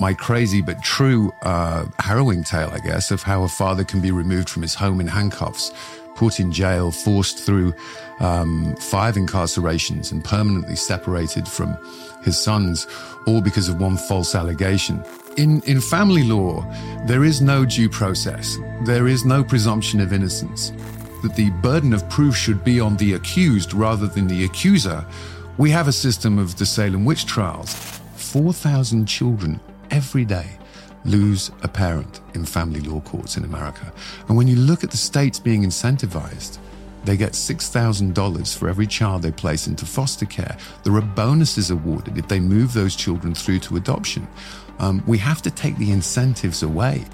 my crazy but true uh, harrowing tale, I guess, of how a father can be removed from his home in handcuffs, put in jail, forced through um, five incarcerations, and permanently separated from his sons, all because of one false allegation. In, in family law, there is no due process. There is no presumption of innocence. That the burden of proof should be on the accused rather than the accuser. We have a system of the Salem witch trials. 4,000 children every day lose a parent in family law courts in America. And when you look at the states being incentivized, they get $6,000 for every child they place into foster care. There are bonuses awarded if they move those children through to adoption. Um, we have to take the incentives away.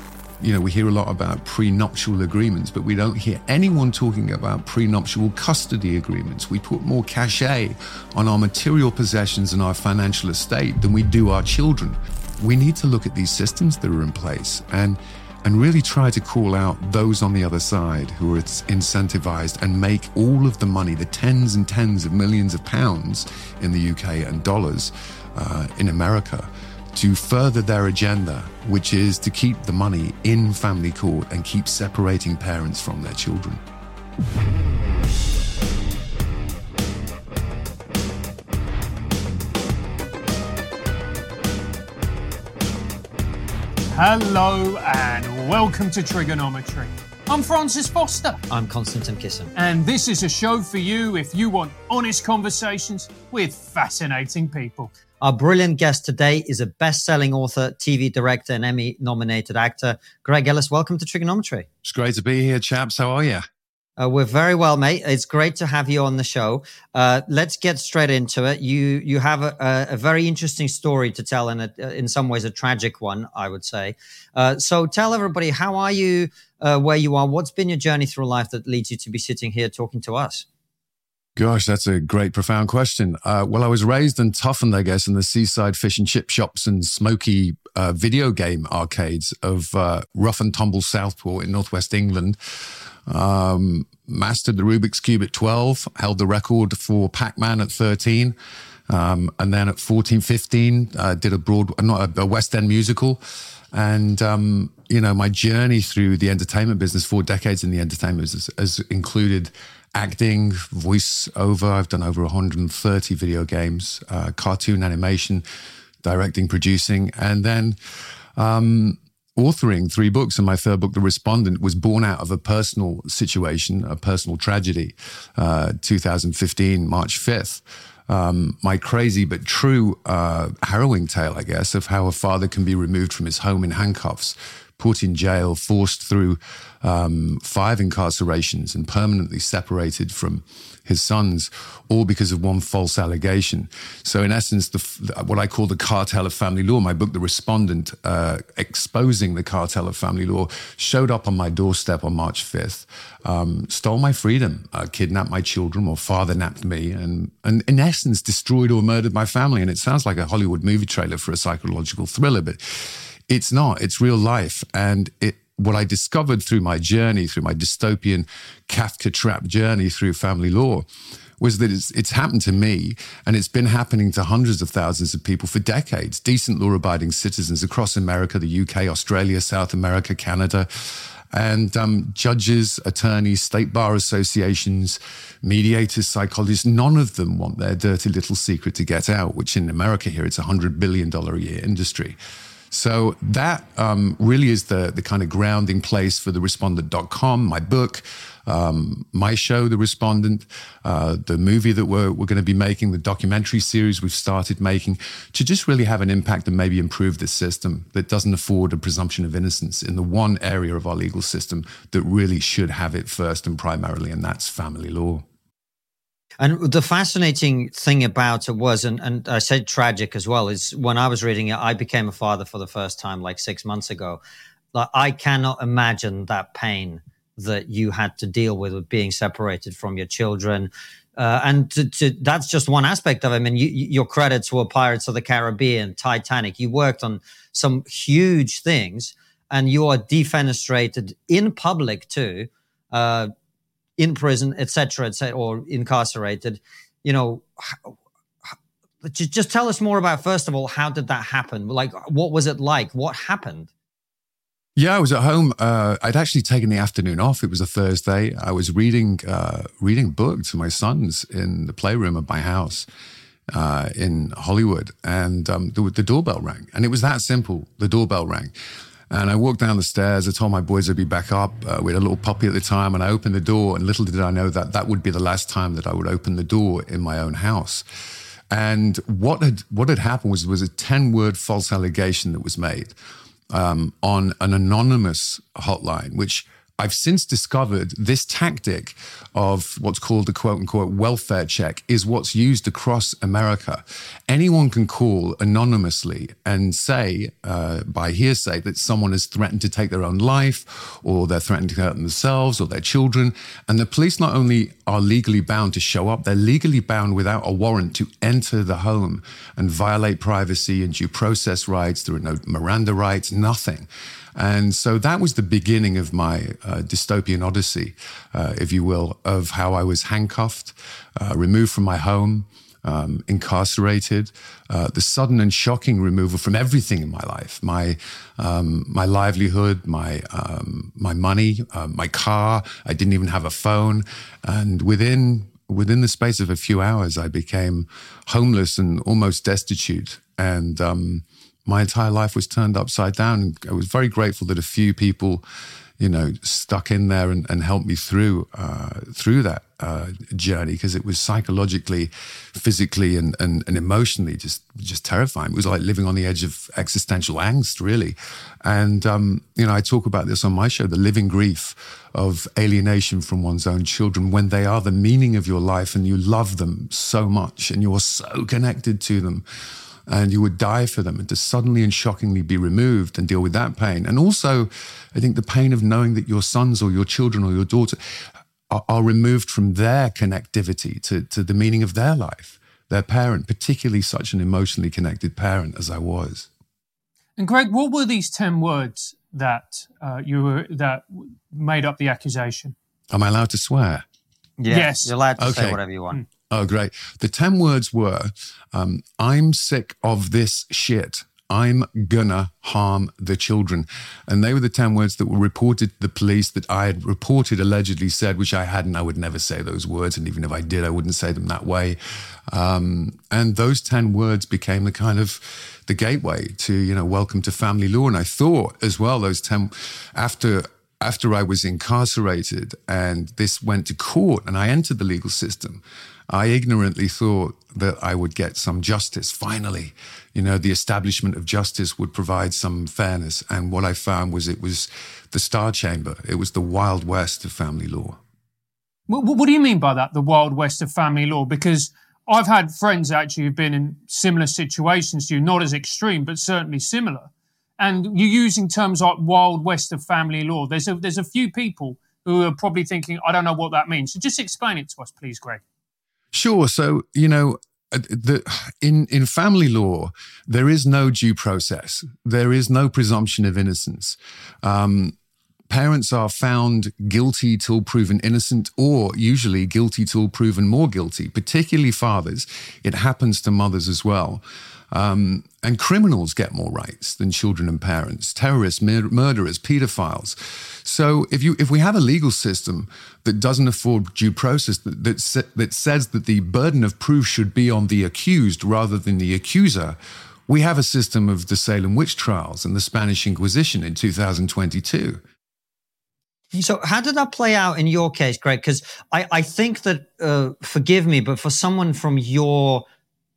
You know, we hear a lot about prenuptial agreements, but we don't hear anyone talking about prenuptial custody agreements. We put more cachet on our material possessions and our financial estate than we do our children. We need to look at these systems that are in place and and really try to call out those on the other side who are incentivized and make all of the money, the tens and tens of millions of pounds in the UK and dollars uh, in America, to further their agenda, which is to keep the money in family court and keep separating parents from their children. Hello and welcome to TRIGGERnometry. I'm Francis Foster. I'm Konstantin Kisin. And this is a show for you if you want honest conversations with fascinating people. Our brilliant guest today is a best selling author, TV director, and Emmy nominated actor, Greg Ellis. Welcome to TRIGGERnometry. It's great to be here, chaps. How are you? Uh, we're very well, mate. It's great to have you on the show. Uh, let's get straight into it. You you have a, a, a very interesting story to tell, and in some ways a tragic one, I would say. Uh, so tell everybody how are you, uh, where you are, what's been your journey through life that leads you to be sitting here talking to us. Gosh, that's a great, profound question. Uh, well, I was raised and toughened, I guess, in the seaside fish and chip shops and smoky uh, video game arcades of rough and tumble Southport in northwest England. Um, mastered the Rubik's Cube at 12, held the record for Pac Man at 13. Um, and then at 14, 15, uh, did a broad, not a, a West End musical. And, um, you know, my journey through the entertainment business, four decades in the entertainment business, has included acting, voiceover. I've done over 130 video games, uh, cartoon animation, directing, producing. And then, um, authoring three books, and my third book, The Respondent, was born out of a personal situation, a personal tragedy, uh, 2015, March 5th. Um, my crazy but true uh, harrowing tale, I guess, of how a father can be removed from his home in handcuffs, put in jail, forced through um, five incarcerations, and permanently separated from his sons, all because of one false allegation. So, in essence, the, what I call the cartel of family law, my book, The Respondent, uh, exposing the cartel of family law, showed up on my doorstep on March 5th, um, stole my freedom, uh, kidnapped my children, or father napped me, and, and in essence, destroyed or murdered my family. And it sounds like a Hollywood movie trailer for a psychological thriller, but it's not. It's real life. And it, what I discovered through my journey, through my dystopian Kafka trap journey through family law, was that it's, it's happened to me and it's been happening to hundreds of thousands of people for decades, decent law abiding citizens across America, the UK, Australia, South America, Canada. And um, judges, attorneys, state bar associations, mediators, psychologists, none of them want their dirty little secret to get out, which in America here, it's a $100 billion a year industry. So that um, really is the, the kind of grounding place for the respondent.com, my book, um, my show, The Respondent, uh, the movie that we're, we're going to be making, the documentary series we've started making, to just really have an impact and maybe improve this system that doesn't afford a presumption of innocence in the one area of our legal system that really should have it first and primarily, and that's family law. And the fascinating thing about it was, and, and I said tragic as well, is when I was reading it, I became a father for the first time like six months ago. Like I cannot imagine that pain that you had to deal with with being separated from your children. Uh, and to, to, that's just one aspect of it. I mean, you, your credits were Pirates of the Caribbean, Titanic. You worked on some huge things, and you are defenestrated in public too. Uh, in prison, etc., etc., or incarcerated, you know, just, tell us more about first of all, how did that happen? Like, what was it like? What happened? Yeah, I was at home. Uh, I'd actually taken the afternoon off. It was a Thursday. I was reading uh, reading book to my sons in the playroom of my house uh, in Hollywood, and um, the, the, doorbell rang. And it was that simple. The doorbell rang, and I walked down the stairs. I told my boys I'd be back up. Uh, we had a little puppy at the time, and I opened the door. And little did I know that that would be the last time that I would open the door in my own house. And what had what had happened was was a ten word false allegation that was made um, on an anonymous hotline, which I've since discovered this tactic of what's called the quote unquote welfare check is what's used across America. Anyone can call anonymously and say uh, by hearsay that someone has threatened to take their own life or they're threatening to hurt themselves or their children. And the police not only are legally bound to show up, they're legally bound without a warrant to enter the home and violate privacy and due process rights. There are no Miranda rights, nothing. And so that was the beginning of my uh, dystopian odyssey, uh, if you will, of how I was handcuffed, uh, removed from my home, um, incarcerated, uh, the sudden and shocking removal from everything in my life, my um, my livelihood, my um, my money, uh, my car. I didn't even have a phone, and within within the space of a few hours, I became homeless and almost destitute, and um, my entire life was turned upside down. And I was very grateful that a few people, you know, stuck in there and, and helped me through uh, through that uh, journey because it was psychologically, physically, and, and and emotionally just just terrifying. It was like living on the edge of existential angst, really. And um, you know, I talk about this on my show, the living grief of alienation from one's own children when they are the meaning of your life and you love them so much and you're so connected to them and you would die for them and to suddenly and shockingly be removed and deal with that pain. And also, I think the pain of knowing that your sons or your children or your daughter are, are removed from their connectivity to, to the meaning of their life, their parent, particularly such an emotionally connected parent as I was. And Greg, what were these 10 words that uh, you were, that made up the accusation? Am I allowed to swear? Yeah, yes. You're allowed to okay. say whatever you want. Oh, great. The 10 words were um, I'm sick of this shit. I'm gonna harm the children. And they were the 10 words that were reported to the police that I had reported, allegedly said, which I hadn't. I would never say those words. And even if I did, I wouldn't say them that way. Um, and those 10 words became the kind of the gateway to, you know, welcome to family law. And I thought as well, those 10, after after I was incarcerated and this went to court and I entered the legal system, I ignorantly thought that I would get some justice. Finally, you know, the establishment of justice would provide some fairness. And what I found was it was the Star Chamber, it was the Wild West of family law. What, what do you mean by that, the Wild West of family law? Because I've had friends actually who've been in similar situations to you, not as extreme, but certainly similar. And you're using terms like Wild West of family law. There's a, there's a few people who are probably thinking, I don't know what that means. So just explain it to us, please, Greg. Sure. So, you know, uh, the, in in family law, there is no due process. There is no presumption of innocence. Um, parents are found guilty till proven innocent, or usually guilty till proven more guilty. Particularly fathers. It happens to mothers as well. Um, and criminals get more rights than children and parents, terrorists, mur- murderers, pedophiles. So if you if we have a legal system that doesn't afford due process, that that, that says that the burden of proof should be on the accused rather than the accuser, we have a system of the Salem witch trials and the Spanish Inquisition in 2022. So, how did that play out in your case, Greg? Because I, I think that, uh, forgive me, but for someone from your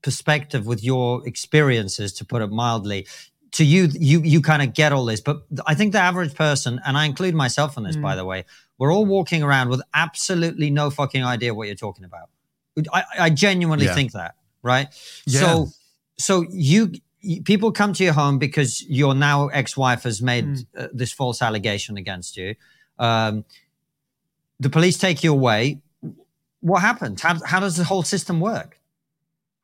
perspective with your experiences, to put it mildly, to you, you you kind of get all this. But I think the average person, and I include myself in this, mm. by the way, we're all walking around with absolutely no fucking idea what you're talking about. I, I genuinely yeah. think that, right? Yeah. So, so you people come to your home because your now ex-wife has made mm. uh, this false allegation against you. Um, the police take you away. What happened? How, how does the whole system work?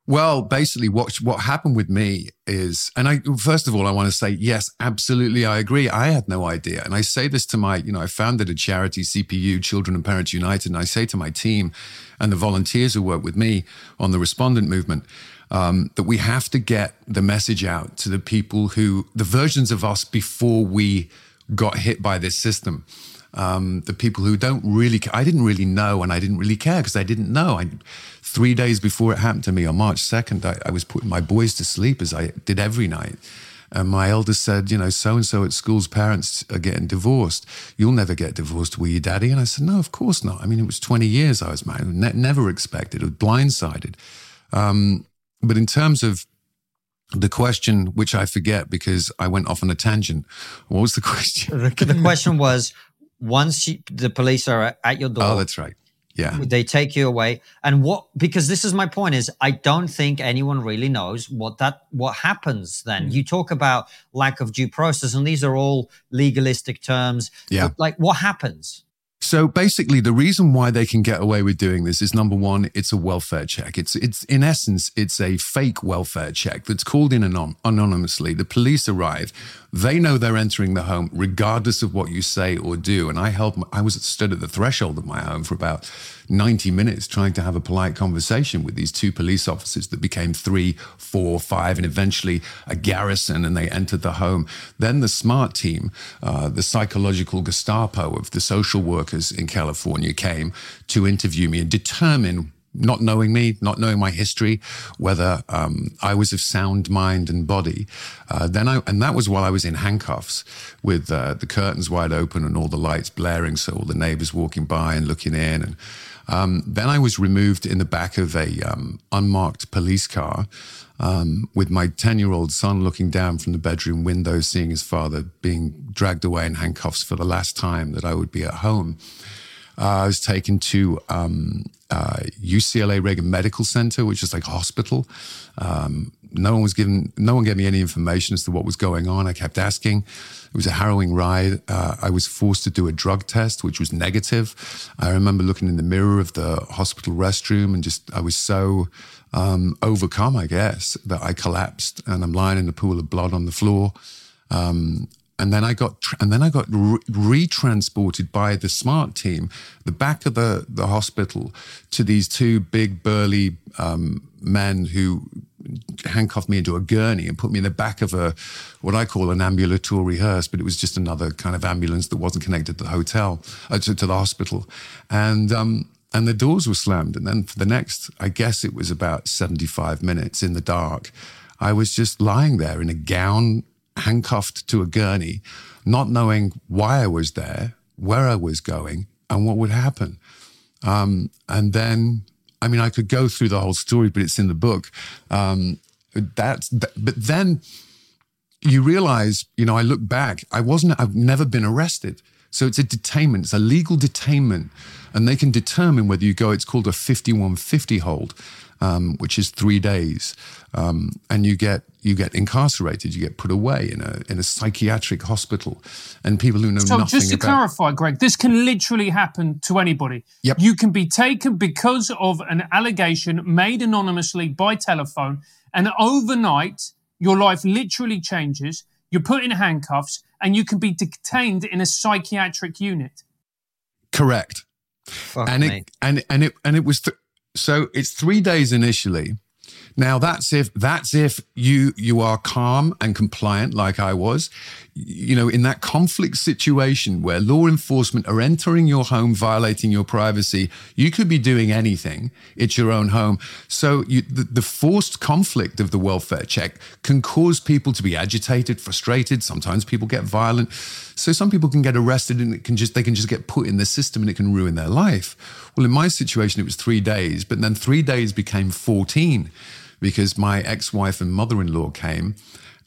Well, basically, what what happened with me is, and I first of all, I want to say yes, absolutely, I agree. I had no idea, and I say this to my, you know, I founded a charity, CPU, Children and Parents United, and I say to my team and the volunteers who work with me on the respondent movement, um, that we have to get the message out to the people who, the versions of us before we got hit by this system. Um, the people who don't really, I didn't really know and I didn't really care because I didn't know. I, three days before it happened to me on March 2nd, I, I was putting my boys to sleep as I did every night. And my eldest said, you know, so and so at school's parents are getting divorced. You'll never get divorced, will you, daddy? And I said, no, of course not. I mean, it was 20 years I was married, ne- never expected, I was blindsided. Um, but in terms of the question, which I forget because I went off on a tangent, what was the question? the question was once you, the police are at your door. Oh, that's right. Yeah. They take you away. And what because this is my point is I don't think anyone really knows what that what happens then. Mm. You talk about lack of due process and these are all legalistic terms. Yeah. Like what happens? So basically, the reason why they can get away with doing this is number one, it's a welfare check. It's it's in essence, it's a fake welfare check that's called in anon- anonymously. The police arrive, they know they're entering the home regardless of what you say or do. And I helped. I was stood at the threshold of my home for about 90 minutes trying to have a polite conversation with these two police officers that became three, four, five, and eventually a garrison, and they entered the home. Then the SMART team, uh, the psychological Gestapo of the social workers in California, came to interview me and determine not knowing me, not knowing my history, whether um, I was of sound mind and body. Uh, then I, and that was while I was in handcuffs with uh, the curtains wide open and all the lights blaring, so all the neighbors walking by and looking in. And um, then I was removed in the back of a um, unmarked police car. Um, with my 10 year old son looking down from the bedroom window, seeing his father being dragged away in handcuffs for the last time that I would be at home. Uh, I was taken to um, uh, UCLA Reagan Medical Center, which is like a hospital. Um, no one was given, no one gave me any information as to what was going on. I kept asking. It was a harrowing ride. Uh, I was forced to do a drug test, which was negative. I remember looking in the mirror of the hospital restroom and just, I was so um, overcome, I guess, that I collapsed and I'm lying in a pool of blood on the floor. Um, and then I got and then I got re- retransported by the smart team, the back of the the hospital, to these two big burly um, men who handcuffed me into a gurney and put me in the back of a what I call an ambulatory hearse, but it was just another kind of ambulance that wasn't connected to the hotel uh, to, to, the hospital, and. Um, and the doors were slammed. And then for the next, I guess it was about 75 minutes in the dark, I was just lying there in a gown handcuffed to a gurney, not knowing why I was there, where I was going, and what would happen. Um, and then, I mean, I could go through the whole story, but it's in the book. Um, that's, but then you realize, you know, I look back, I wasn't, I've never been arrested. So it's a detainment, it's a legal detainment, and they can determine whether you go, it's called a 5150 hold um, which is three days, um, and you get you get incarcerated, you get put away in a in a psychiatric hospital, and people who know so nothing. So just to about- clarify, Greg, this can literally happen to anybody. Yep. You can be taken because of an allegation made anonymously by telephone, and overnight your life literally changes. You're put in handcuffs, and you can be detained in a psychiatric unit. Correct. Fuck and me. it and and it and it was th- so it's three days initially. Now that's if that's if you you are calm and compliant like I was. You know, in that conflict situation where law enforcement are entering your home, violating your privacy, you could be doing anything. It's your own home. So you, the, the forced conflict of the welfare check can cause people to be agitated, frustrated. Sometimes people get violent. So some people can get arrested and it can just they can just get put in the system and it can ruin their life. Well, in my situation, it was three days, but then three days became 14 because my ex-wife and mother-in-law came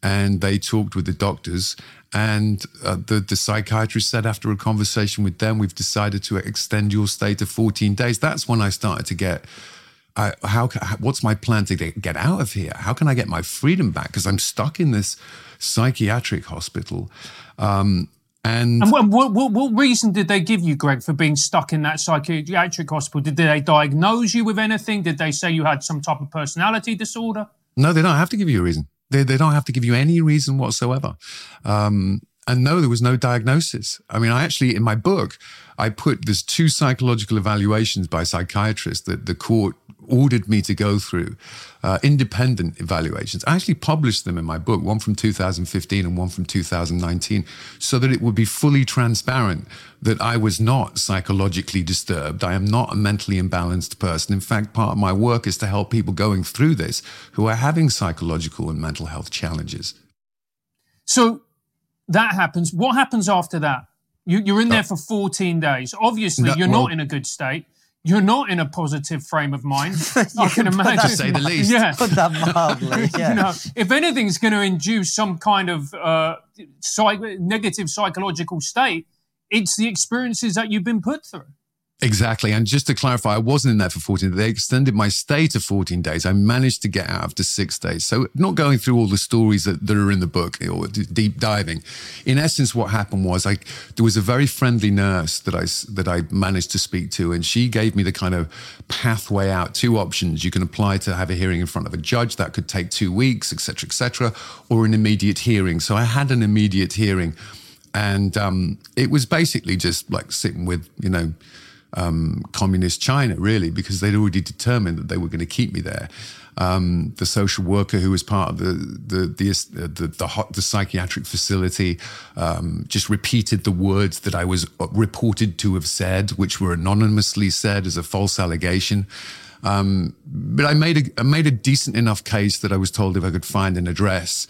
and they talked with the doctors and uh, the, the psychiatrist said after a conversation with them we've decided to extend your stay to 14 days that's when i started to get how what's my plan to get out of here how can i get my freedom back because i'm stuck in this psychiatric hospital um, and, and what, what, what, reason did they give you, Greg, for being stuck in that psychiatric hospital? Did they diagnose you with anything? Did they say you had some type of personality disorder? No, they don't have to give you a reason. They, they don't have to give you any reason whatsoever. Um, and no, there was no diagnosis. I mean, I actually, in my book, I put there's two psychological evaluations by psychiatrists that the court ordered me to go through uh, independent evaluations. I actually published them in my book, one from 2015 and one from 2019, so that it would be fully transparent that I was not psychologically disturbed. I am not a mentally imbalanced person. In fact, part of my work is to help people going through this who are having psychological and mental health challenges. So that happens. What happens after that? You, are in there uh, for 14 days. Obviously, no, you're well, not in a good state you're not in a positive frame of mind. I can imagine. To say the least. Yeah. Put that mildly. Yeah. you know, if anything's going to induce some kind of uh, psych- negative psychological state, it's the experiences that you've been put through. Exactly. And just to clarify, I wasn't in there for 14 They extended my stay to 14 days. I managed to get out after six days. So not going through all the stories that, that are in the book or deep diving. In essence, what happened was I, there was a very friendly nurse that I, that I managed to speak to, and she gave me the kind of pathway out, two options. You can apply to have a hearing in front of a judge. That could take two weeks, et cetera, et cetera, or an immediate hearing. So I had an immediate hearing. And um, it was basically just like sitting with, you know, um, communist China, really, because they'd already determined that they were going to keep me there. Um, the social worker who was part of the the the the, the, hot, the psychiatric facility um, just repeated the words that I was reported to have said, which were anonymously said as a false allegation. Um, but I made a I made a decent enough case that I was told if I could find an address,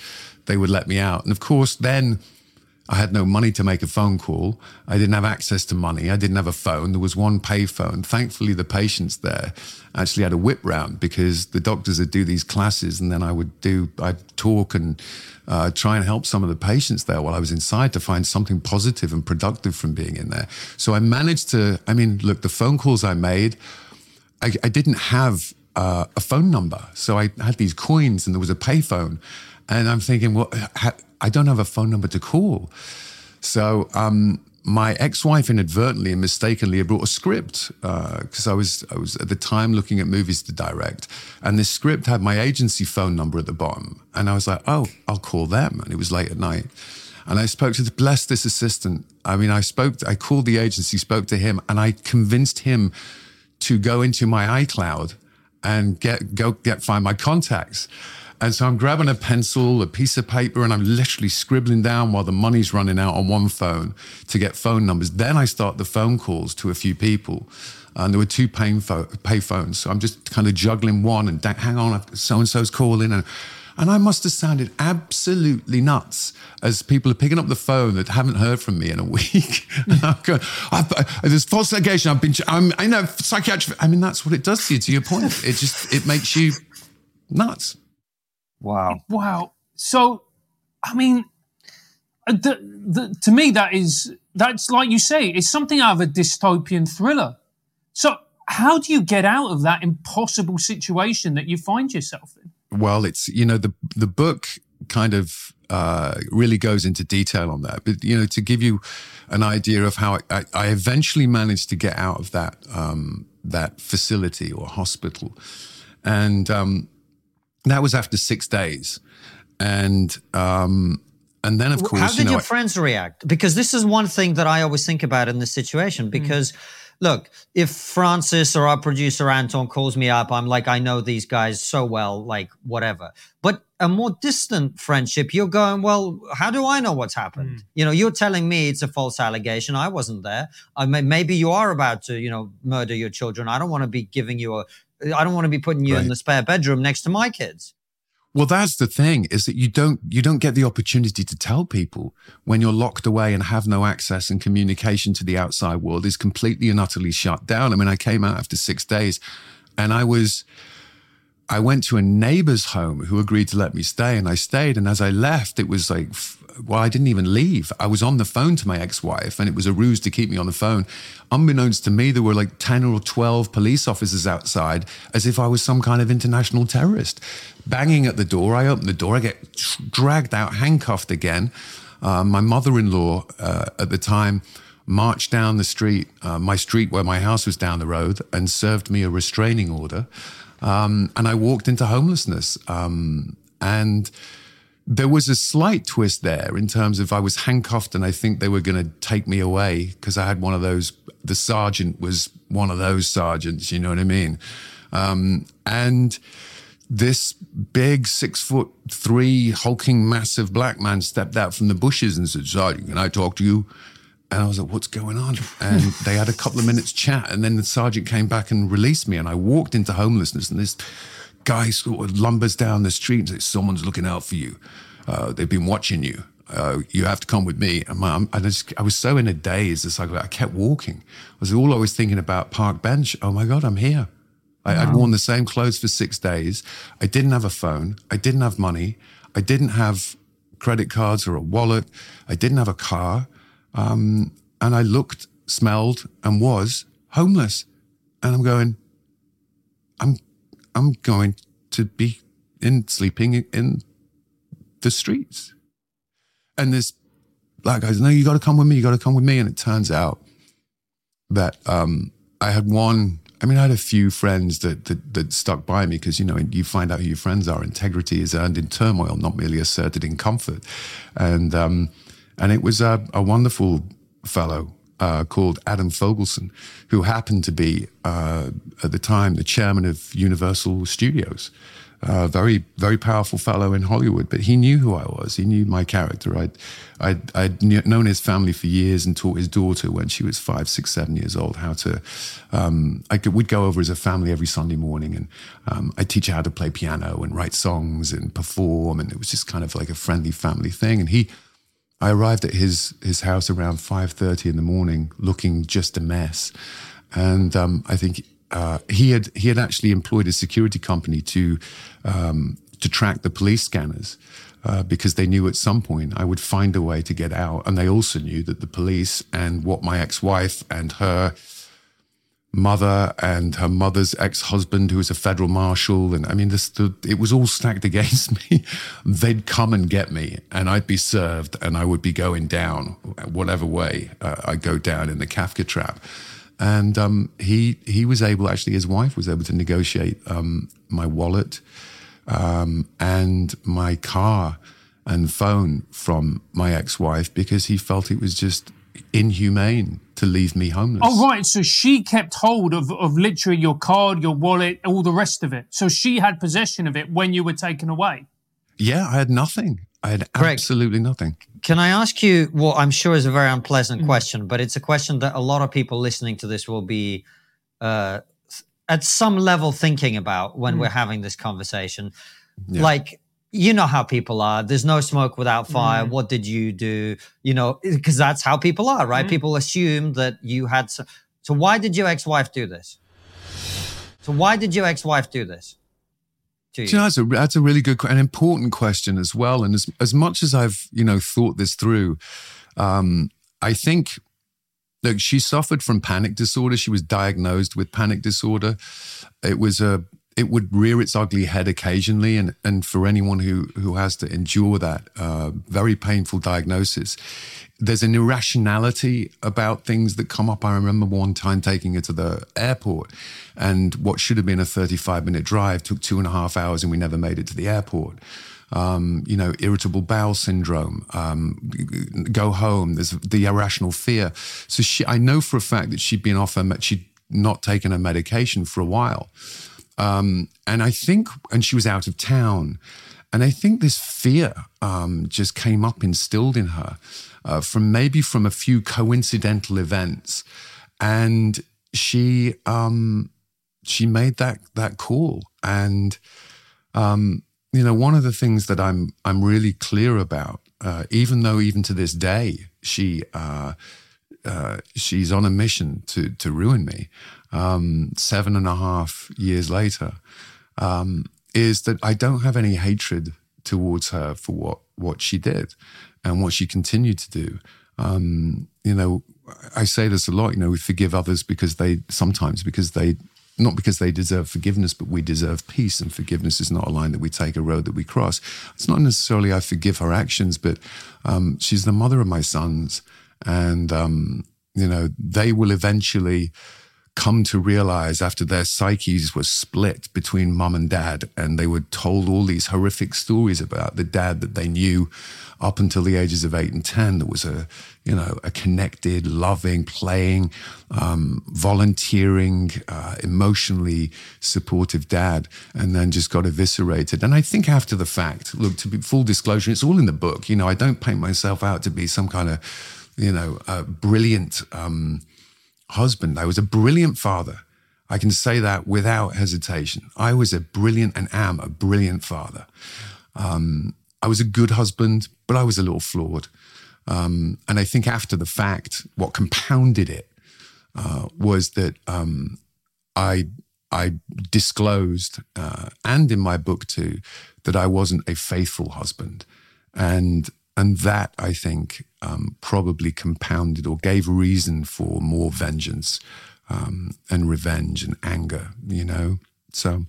they would let me out. And of course, then I had no money to make a phone call. I didn't have access to money. I didn't have a phone. There was one payphone. Thankfully, the patients there actually had a whip round because the doctors would do these classes and then I would do, I'd talk and uh, try and help some of the patients there while I was inside to find something positive and productive from being in there. So I managed to, I mean, look, the phone calls I made, I, I didn't have uh, a phone number. So I had these coins and there was a payphone. And I'm thinking, well, I don't have a phone number to call. So um, my ex-wife inadvertently and mistakenly brought a script because uh, I was I was at the time looking at movies to direct, and this script had my agency phone number at the bottom, and I was like, oh, I'll call them, and it was late at night. And I spoke to the bless this assistant. I mean, I spoke, I called the agency, spoke to him, and I convinced him to go into my iCloud and get go get find my contacts. And so I'm grabbing a pencil, a piece of paper, and I'm literally scribbling down while the money's running out on one phone to get phone numbers. Then I start the phone calls to a few people. And there were two pay, pay phones. So I'm just kind of juggling one and hang on, so and so's calling. And, and I must have sounded absolutely nuts as people are picking up the phone that haven't heard from me in a week. going, uh, there's false allegation. I've been, I'm, I know psychiatric. I mean, that's what it does to you, to your point. It just, it makes you nuts. Wow. Wow. So, I mean, uh, the, the, to me, that is, that's like you say, it's something out of a dystopian thriller. So, how do you get out of that impossible situation that you find yourself in? Well, it's, you know, the, the book kind of uh, really goes into detail on that. But, you know, to give you an idea of how I, I eventually managed to get out of that, um, that facility or hospital. And, um, that was after six days, and um, and then of course, how did you know, your friends react? Because this is one thing that I always think about in this situation. Hmm. Because mm. look, if Francis or our producer Anton calls me up, I'm like, I know these guys so well, like whatever. But a more distant friendship, you're going, well, how do I know what's happened? Mm. You know, you're telling me it's a false allegation. I wasn't there. I may, maybe you are about to, you know, murder your children. I don't want to be giving you a I don't want to be putting you right. in the spare bedroom next to my kids. Well, that's the thing is that you don't you don't get the opportunity to tell people when you're locked away and have no access and communication to the outside world is completely and utterly shut down. I mean, I came out after six days, and I was I went to a neighbor's home who agreed to let me stay, and I stayed. And as I left, it was like well, I didn't even leave. I was on the phone to my ex-wife and it was a ruse to keep me on the phone. Unbeknownst to me, there were like 10 or 12 police officers outside as if I was some kind of international terrorist. Banging at the door. I open the door. I get dragged out, handcuffed again. Uh, my mother-in-law uh, at the time marched down the street, uh, my street where my house was down the road, and served me a restraining order. Um, and I walked into homelessness. Um, and there was a slight twist there in terms of I was handcuffed and I think they were going to take me away because I had one of those, the sergeant was one of those sergeants, you know what I mean? Um, and this big six foot three hulking massive black man stepped out from the bushes and said, Sergeant, can I talk to you? And I was like, what's going on? And they had a couple of minutes chat. And then the sergeant came back and released me. And I walked into homelessness. And this guy sort of lumbers down the street and says, someone's looking out for you. Uh, they've been watching you. Uh, you have to come with me. And my, I, just, I was so in a daze. It's like I kept walking. I was all always thinking about park bench. Oh my God, I'm here. I, wow. I'd worn the same clothes for six days. I didn't have a phone. I didn't have money. I didn't have credit cards or a wallet. I didn't have a car. Um, and I looked, smelled, and was homeless. And I'm going, I'm, I'm going to be in sleeping in the streets. And this black guy's, no, you got to come with me. You got to come with me. And it turns out that um, I had one I mean, I had a few friends that that, that stuck by me because you know you find out who your friends are. Integrity is earned in turmoil, not merely asserted in comfort. And um, and it was a, a wonderful fellow uh, called Adam Fogelson, who happened to be uh, at the time the chairman of Universal Studios a very, very powerful fellow in Hollywood, but he knew who I was. He knew my character. I'd, I'd, I'd known his family for years and taught his daughter when she was five, six, seven years old how to. Um, I could, we'd go over as a family every Sunday morning, and um, I'd teach her how to play piano and write songs and perform, and it was just kind of like a friendly family thing. And he, I arrived at his his house around five thirty in the morning, looking just a mess, and um, I think uh, he had he had actually employed a security company to um, to track the police scanners uh, because they knew at some point I would find a way to get out, and they also knew that the police and what my ex-wife and her mother and her mother's ex-husband, who was a federal marshal, and I mean, this the, it was all stacked against me. They'd come and get me, and I'd be served, and I would be going down whatever way uh, I go down in the Kafka trap and um, he he was able actually his wife was able to negotiate um, my wallet um, and my car and phone from my ex-wife because he felt it was just inhumane to leave me homeless. Oh right, so she kept hold of of literally your card, your wallet, all the rest of it. So she had possession of it when you were taken away. Yeah, I had nothing. I had Greg, absolutely nothing. Can I ask you what I'm sure is a very unpleasant mm. question, but it's a question that a lot of people listening to this will be uh, at some level thinking about when mm. we're having this conversation. Yeah. Like, you know how people are. There's no smoke without fire. Mm. What did you do? You know, because that's how people are, right? Mm. People assume that you had. So, so why did your ex-wife do this? So why did your ex-wife do this? to you? you know, that's a that's a really good, an important question as well. And as as much as I've you know thought this through, um, I think look, she suffered from panic disorder. She was diagnosed with panic disorder. It was a it would rear its ugly head occasionally, and and for anyone who who has to endure that uh, very painful diagnosis, there's an irrationality about things that come up. I remember one time taking her to the airport, and what should have been a 35 minute drive took two and a half hours, and we never made it to the airport. Um, you know, irritable bowel syndrome, um, go home. There's the irrational fear. So she, I know for a fact that she'd been off her, she'd not taken her medication for a while. Um, and I think, and she was out of town. And I think this fear um, just came up instilled in her uh, from maybe from a few coincidental events, and she um, she made that that call. And um, you know, one of the things that I'm I'm really clear about, uh, even though even to this day she uh, uh she's on a mission to to ruin me. Um, seven and a half years later, um, is that I don't have any hatred towards her for what what she did and what she continued to do. Um, you know, I say this a lot. You know, we forgive others because they sometimes because they not because they deserve forgiveness, but we deserve peace. And forgiveness is not a line that we take, a road that we cross. It's not necessarily I forgive her actions, but um, she's the mother of my sons, and um, you know they will eventually come to realize after their psyches were split between mum and dad, and they were told all these horrific stories about the dad that they knew up until the ages of eight and 10, that was a, you know, a connected, loving, playing, um, volunteering, uh, emotionally supportive dad, and then just got eviscerated. And I think after the fact, look, to be full disclosure, it's all in the book. You know, I don't paint myself out to be some kind of, you know, uh, brilliant um, husband. I was a brilliant father. I can say that without hesitation. I was a brilliant and am a brilliant father. Um, I was a good husband, but I was a little flawed. Um, and I think after the fact, what compounded it uh, was that um, I I disclosed, uh, and in my book too, that I wasn't a faithful husband, and and that I think um, probably compounded or gave reason for more vengeance um, and revenge and anger. You know, so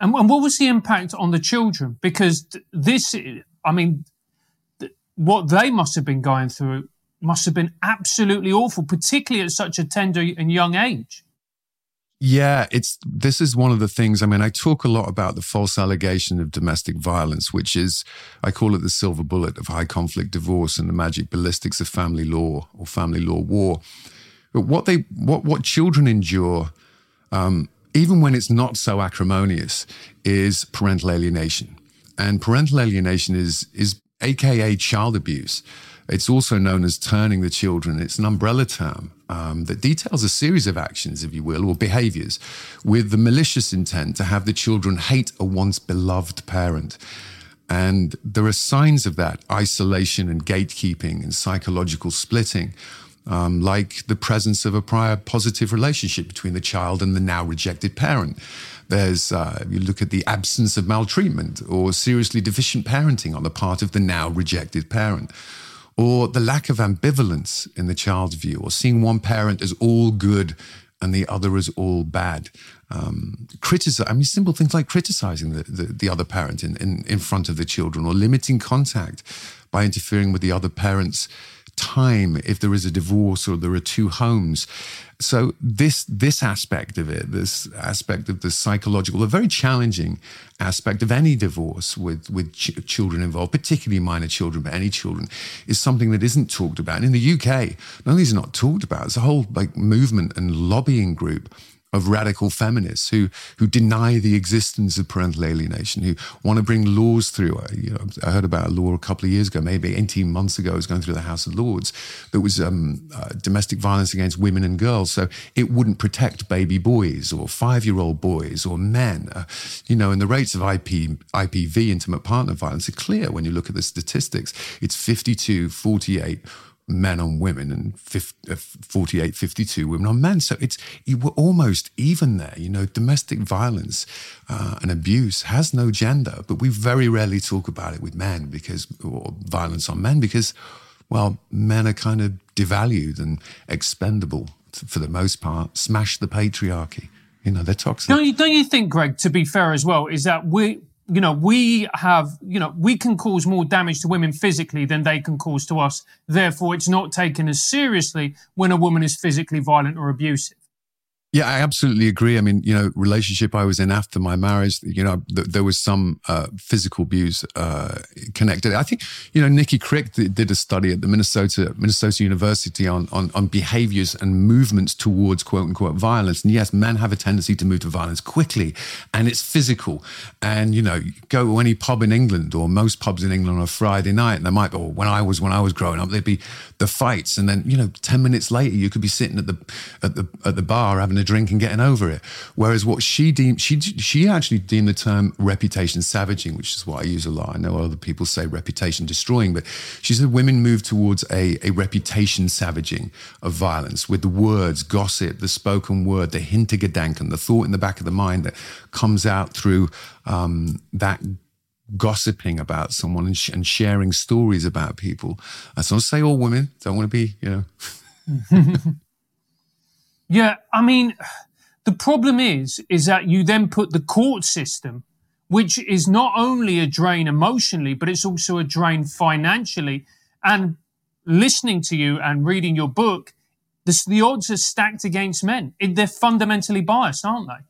and, and what was the impact on the children? Because this, I mean, what they must have been going through must have been absolutely awful, particularly at such a tender and young age. Yeah, it's this is one of the things. I mean, I talk a lot about the false allegation of domestic violence, which is I call it the silver bullet of high conflict divorce and the magic ballistics of family law or family law war. But what they what what children endure um, even when it's not so acrimonious, is parental alienation. And parental alienation is, is AKA child abuse. It's also known as turning the children. It's an umbrella term um, that details a series of actions, if you will, or behaviors with the malicious intent to have the children hate a once beloved parent. And there are signs of that isolation and gatekeeping and psychological splitting um, like the presence of a prior positive relationship between the child and the now rejected parent. There's, uh, you look at the absence of maltreatment or seriously deficient parenting on the part of the now rejected parent, or the lack of ambivalence in the child's view, or seeing one parent as all good and the other as all bad. Um, criticize, I mean, simple things like criticizing the, the, the other parent in, in, in front of the children or limiting contact by interfering with the other parent's time if there is a divorce or there are two homes. So this this aspect of it, this aspect of the psychological, a very challenging aspect of any divorce with with ch- children involved, particularly minor children, but any children, is something that isn't talked about. And in the UK, none of these are not talked about, it's a whole like movement and lobbying group of radical feminists who who deny the existence of parental alienation, who want to bring laws through. I, you know, I heard about a law a couple of years ago, maybe 18 months ago, it was going through the House of Lords, that was um, uh, domestic violence against women and girls. So it wouldn't protect baby boys or five-year-old boys or men. Uh, you know, and the rates of IP, IPV, intimate partner violence, are clear when you look at the statistics. It's 52, 48, men on women and 50, uh, 48, 52 women on men. So it's you were almost even there. You know, domestic violence uh, and abuse has no gender, but we very rarely talk about it with men because, or violence on men because, well, men are kind of devalued and expendable for the most part. Smash the patriarchy. You know, they're toxic. Don't you, don't you think, Greg, to be fair as well, is that we you know, we have, you know, we can cause more damage to women physically than they can cause to us. Therefore, it's not taken as seriously when a woman is physically violent or abusive. Yeah, I absolutely agree. I mean, you know, relationship I was in after my marriage, you know, th- there was some uh, physical abuse uh, connected. I think, you know, Nicki Crick did a study at the Minnesota Minnesota University on, on on behaviors and movements towards quote unquote violence. And yes, men have a tendency to move to violence quickly, and it's physical. And you know, go to any pub in England or most pubs in England on a Friday night, and there might, or when I was when I was growing up, there'd be the fights, and then you know, ten minutes later, you could be sitting at the at the at the bar having a drink and getting over it. Whereas what she deemed, she she actually deemed the term reputation savaging, which is what I use a lot. I know other people say reputation destroying, but she said women move towards a, a reputation savaging of violence with the words, gossip, the spoken word, the hintergedanken, the thought in the back of the mind that comes out through um, that gossiping about someone and, sh- and, sharing stories about people. I don't say all women, don't want to be, you know. Yeah, I mean, the problem is, is that you then put the court system, which is not only a drain emotionally, but it's also a drain financially. And listening to you and reading your book, This, the odds are stacked against men. It, they're fundamentally biased, aren't they?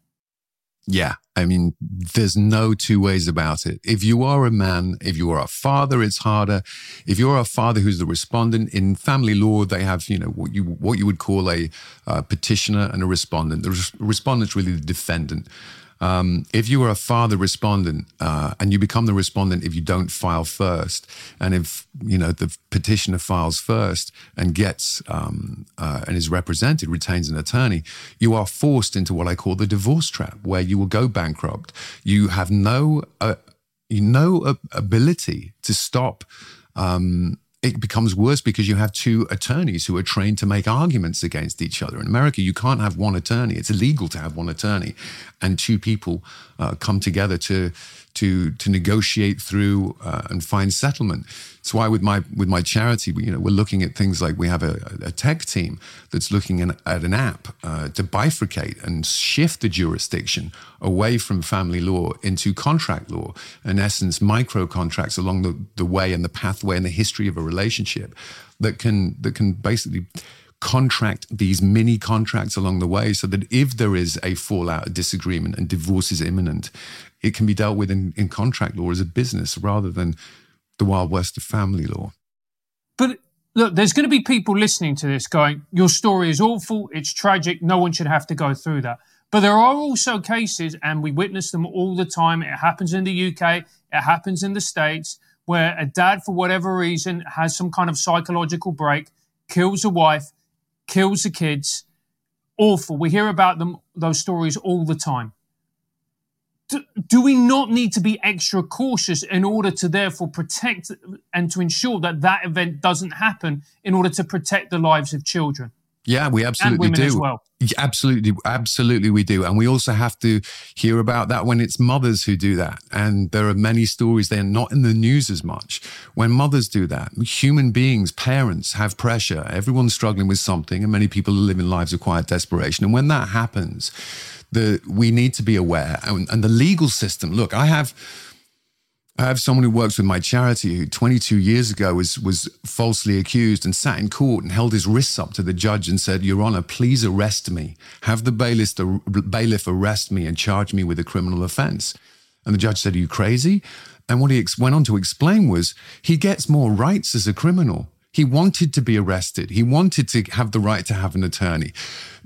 Yeah. I mean, there's no two ways about it. If you are a man, if you are a father, it's harder. If you're a father who's the respondent in family law, they have, you know, what you, what you would call a uh, petitioner and a respondent. The res- respondent's really the defendant. Um, if you are a father respondent uh, and you become the respondent if you don't file first, and if you know the petitioner files first and gets um, uh, and is represented, retains an attorney, you are forced into what I call the divorce trap, where you will go bankrupt. You have no uh, no ability to stop. Um, it becomes worse because you have two attorneys who are trained to make arguments against each other. In America, you can't have one attorney. It's illegal to have one attorney, and two people uh, come together to to to negotiate through uh, and find settlement. That's why with my with my charity, we, you know, we're looking at things like we have a, a tech team that's looking in, at an app uh, to bifurcate and shift the jurisdiction away from family law into contract law. In essence, micro contracts along the, the way and the pathway and the history of a relationship that can that can basically contract these mini contracts along the way so that if there is a fallout, a disagreement, and divorce is imminent, it can be dealt with in, in contract law as a business rather than the Wild West of family law. But look, there's going to be people listening to this going, Your story is awful, it's tragic, no one should have to go through that. But there are also cases, and we witness them all the time. It happens in the UK, it happens in the States, where a dad, for whatever reason, has some kind of psychological break, kills a wife, kills the kids. Awful. We hear about them, those stories all the time do, do we not need to be extra cautious in order to therefore protect and to ensure that that event doesn't happen in order to protect the lives of children? Yeah, we absolutely do. Well. Absolutely, absolutely, we do. And we also have to hear about that when it's mothers who do that. And there are many stories, they're not in the news as much. When mothers do that, human beings, parents have pressure. Everyone's struggling with something, and many people are living lives of quiet desperation. And when that happens, the we need to be aware and, and the legal system. Look, I have. I have someone who works with my charity who 22 years ago was, was falsely accused and sat in court and held his wrists up to the judge and said, Your Honor, please arrest me. Have the bailiff, the bailiff arrest me and charge me with a criminal offense. And the judge said, Are you crazy? And what he ex- went on to explain was he gets more rights as a criminal he wanted to be arrested. He wanted to have the right to have an attorney.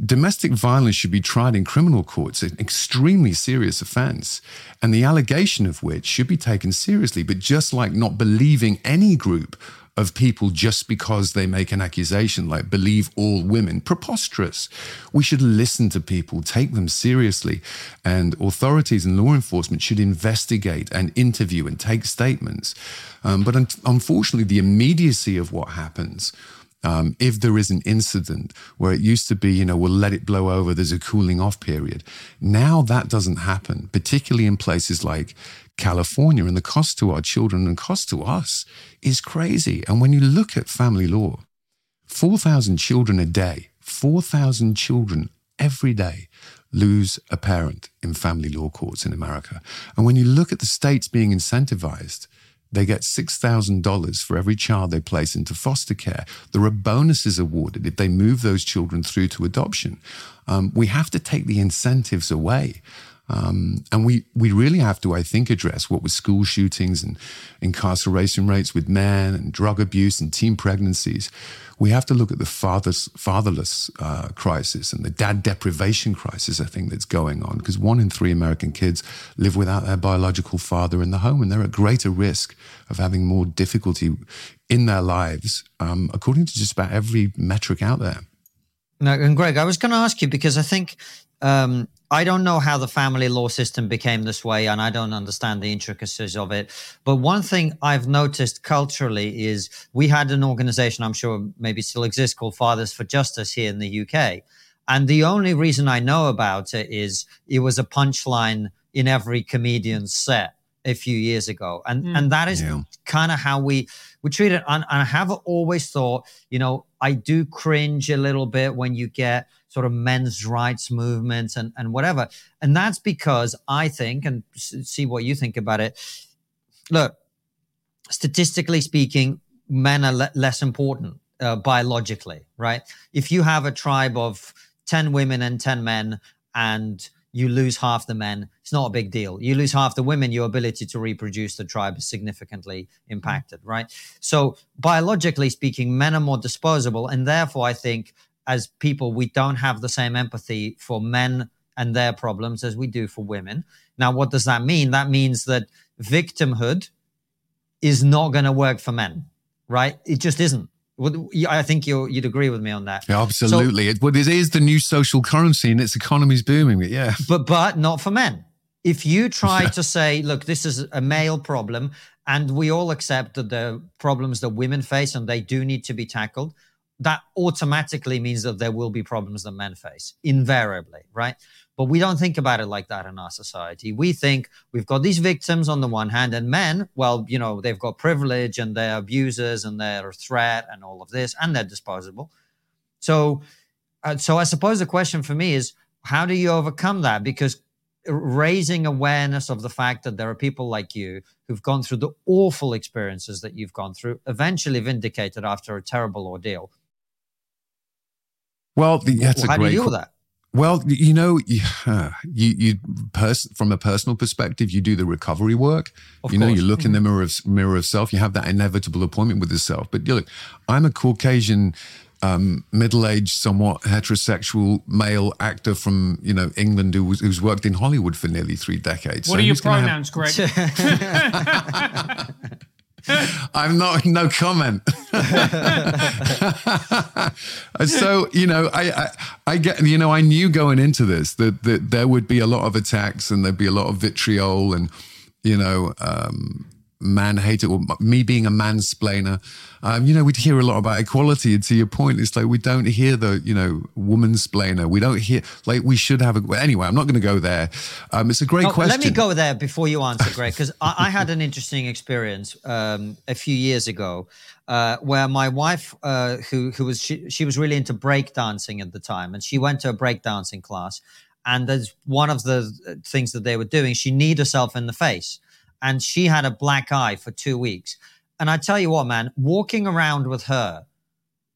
Domestic violence should be tried in criminal courts, an extremely serious offense, and the allegation of which should be taken seriously. But just like not believing any group of people just because they make an accusation like believe all women. Preposterous. We should listen to people, take them seriously, and authorities and law enforcement should investigate and interview and take statements. Um, but un- unfortunately, the immediacy of what happens um, if there is an incident where it used to be, you know, we'll let it blow over, there's a cooling off period. Now that doesn't happen, particularly in places like California. And the cost to our children and cost to us is crazy. And when you look at family law, 4,000 children a day, 4,000 children every day lose a parent in family law courts in America. And when you look at the states being incentivized, they get $6,000 for every child they place into foster care. There are bonuses awarded if they move those children through to adoption. Um, we have to take the incentives away. Um, and we, we really have to, I think, address what with school shootings and incarceration rates with men and drug abuse and teen pregnancies. We have to look at the fathers, fatherless uh, crisis and the dad deprivation crisis, I think, that's going on. Because one in three American kids live without their biological father in the home, and they're at greater risk of having more difficulty in their lives, um, according to just about every metric out there. No, and Greg, I was going to ask you because I think um, I don't know how the family law system became this way, and I don't understand the intricacies of it. But one thing I've noticed culturally is we had an organization, I'm sure maybe still exists, called Fathers for Justice here in the UK. And the only reason I know about it is it was a punchline in every comedian's set a few years ago. And mm. and that is yeah. kind of how we we treat it. And, and I have always thought, you know, I do cringe a little bit when you get sort of men's rights movements and, and whatever. And that's because I think, and see what you think about it. Look, statistically speaking, men are le- less important uh, biologically, right? If you have a tribe of 10 women and 10 men and you lose half the men, it's not a big deal. You lose half the women, your ability to reproduce the tribe is significantly impacted, right? So, biologically speaking, men are more disposable. And therefore, I think as people, we don't have the same empathy for men and their problems as we do for women. Now, what does that mean? That means that victimhood is not going to work for men, right? It just isn't. I think you would agree with me on that. Yeah, absolutely. So, it, well, it is the new social currency, and its economy's booming. But yeah, but but not for men. If you try to say, look, this is a male problem, and we all accept that the problems that women face and they do need to be tackled, that automatically means that there will be problems that men face, invariably, right? But we don't think about it like that in our society. We think we've got these victims on the one hand, and men, well, you know, they've got privilege and they're abusers and they're a threat and all of this, and they're disposable. So, uh, so I suppose the question for me is, how do you overcome that? Because raising awareness of the fact that there are people like you who've gone through the awful experiences that you've gone through, eventually vindicated after a terrible ordeal. Well, that's well, a how great. do you deal with that? Well, you know, you, you pers- from a personal perspective, you do the recovery work. Of you know, course. you look in the mm-hmm. mirror of mirror of self. You have that inevitable appointment with yourself. self. But look, I'm a Caucasian, um, middle-aged, somewhat heterosexual male actor from you know England who was, who's worked in Hollywood for nearly three decades. What so are your pronouns, have- Greg? I'm not no comment. so you know, I, I, I get you know I knew going into this that that there would be a lot of attacks and there'd be a lot of vitriol and you know um, man hater or me being a mansplainer. Um, you know, we'd hear a lot about equality. And to your point, it's like we don't hear the, you know, woman splainer. We don't hear, like, we should have a, anyway, I'm not going to go there. Um, it's a great question. Let me go there before you answer, Greg, because I, I, had an interesting experience um, a few years ago uh, where my wife, uh, who, who was, she, she was really into breakdancing at the time, and she went to a breakdancing class. And as one of the things that they were doing, she kneed herself in the face and she had a black eye for two weeks. And I tell you what, man, walking around with her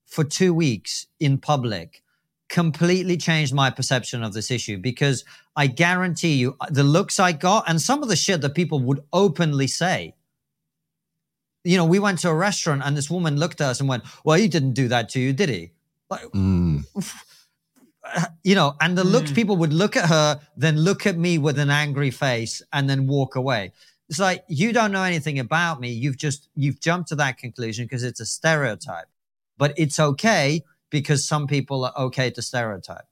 for two weeks in public completely changed my perception of this issue because I guarantee you the looks I got and some of the shit that people would openly say. You know, we went to a restaurant and this woman looked at us and went, Well, he didn't do that to you, did he? Like, mm. you know, and the looks mm. people would look at her, then look at me with an angry face and then walk away. It's like you don't know anything about me. You've just you've jumped to that conclusion because it's a stereotype. But it's okay because some people are okay to stereotype.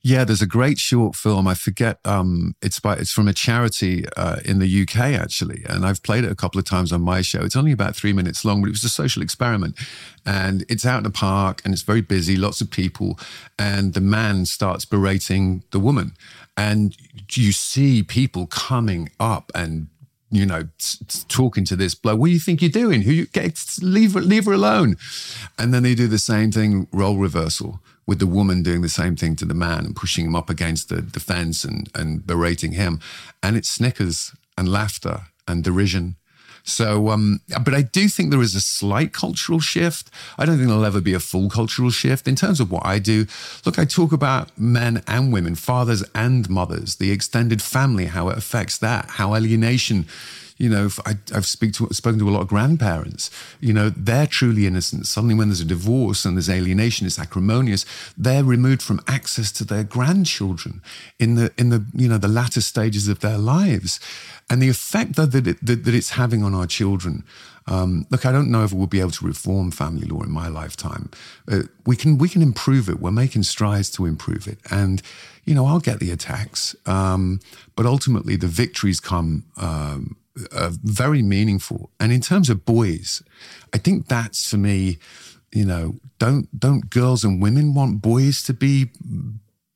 Yeah, there's a great short film. I forget. Um, it's by it's from a charity uh, in the UK actually, and I've played it a couple of times on my show. It's only about three minutes long, but it was a social experiment, and it's out in a park and it's very busy, lots of people, and the man starts berating the woman, and you see people coming up and you know, talking to this bloke. What do you think you're doing? Who you get? Leave leave her alone. And then they do the same thing, role reversal, with the woman doing the same thing to the man and pushing him up against the, the fence and and berating him. And it's snickers and laughter and derision so, um, but I do think there is a slight cultural shift. I don't think there'll ever be a full cultural shift in terms of what I do. Look, I talk about men and women, fathers and mothers, the extended family, how it affects that, how alienation you know, I, have speak to, spoken to a lot of grandparents. You know, they're truly innocent. Suddenly, when there's a divorce and there's alienation, it's acrimonious. They're removed from access to their grandchildren in the in the you know the latter stages of their lives, and the effect that that, it, that, that it's having on our children. Um, look, I don't know if we'll be able to reform family law in my lifetime. Uh, we can we can improve it. We're making strides to improve it, and you know I'll get the attacks, um, but ultimately the victories come um, uh, very meaningful. And in terms of boys, I think that's for me. You know, don't don't girls and women want boys to be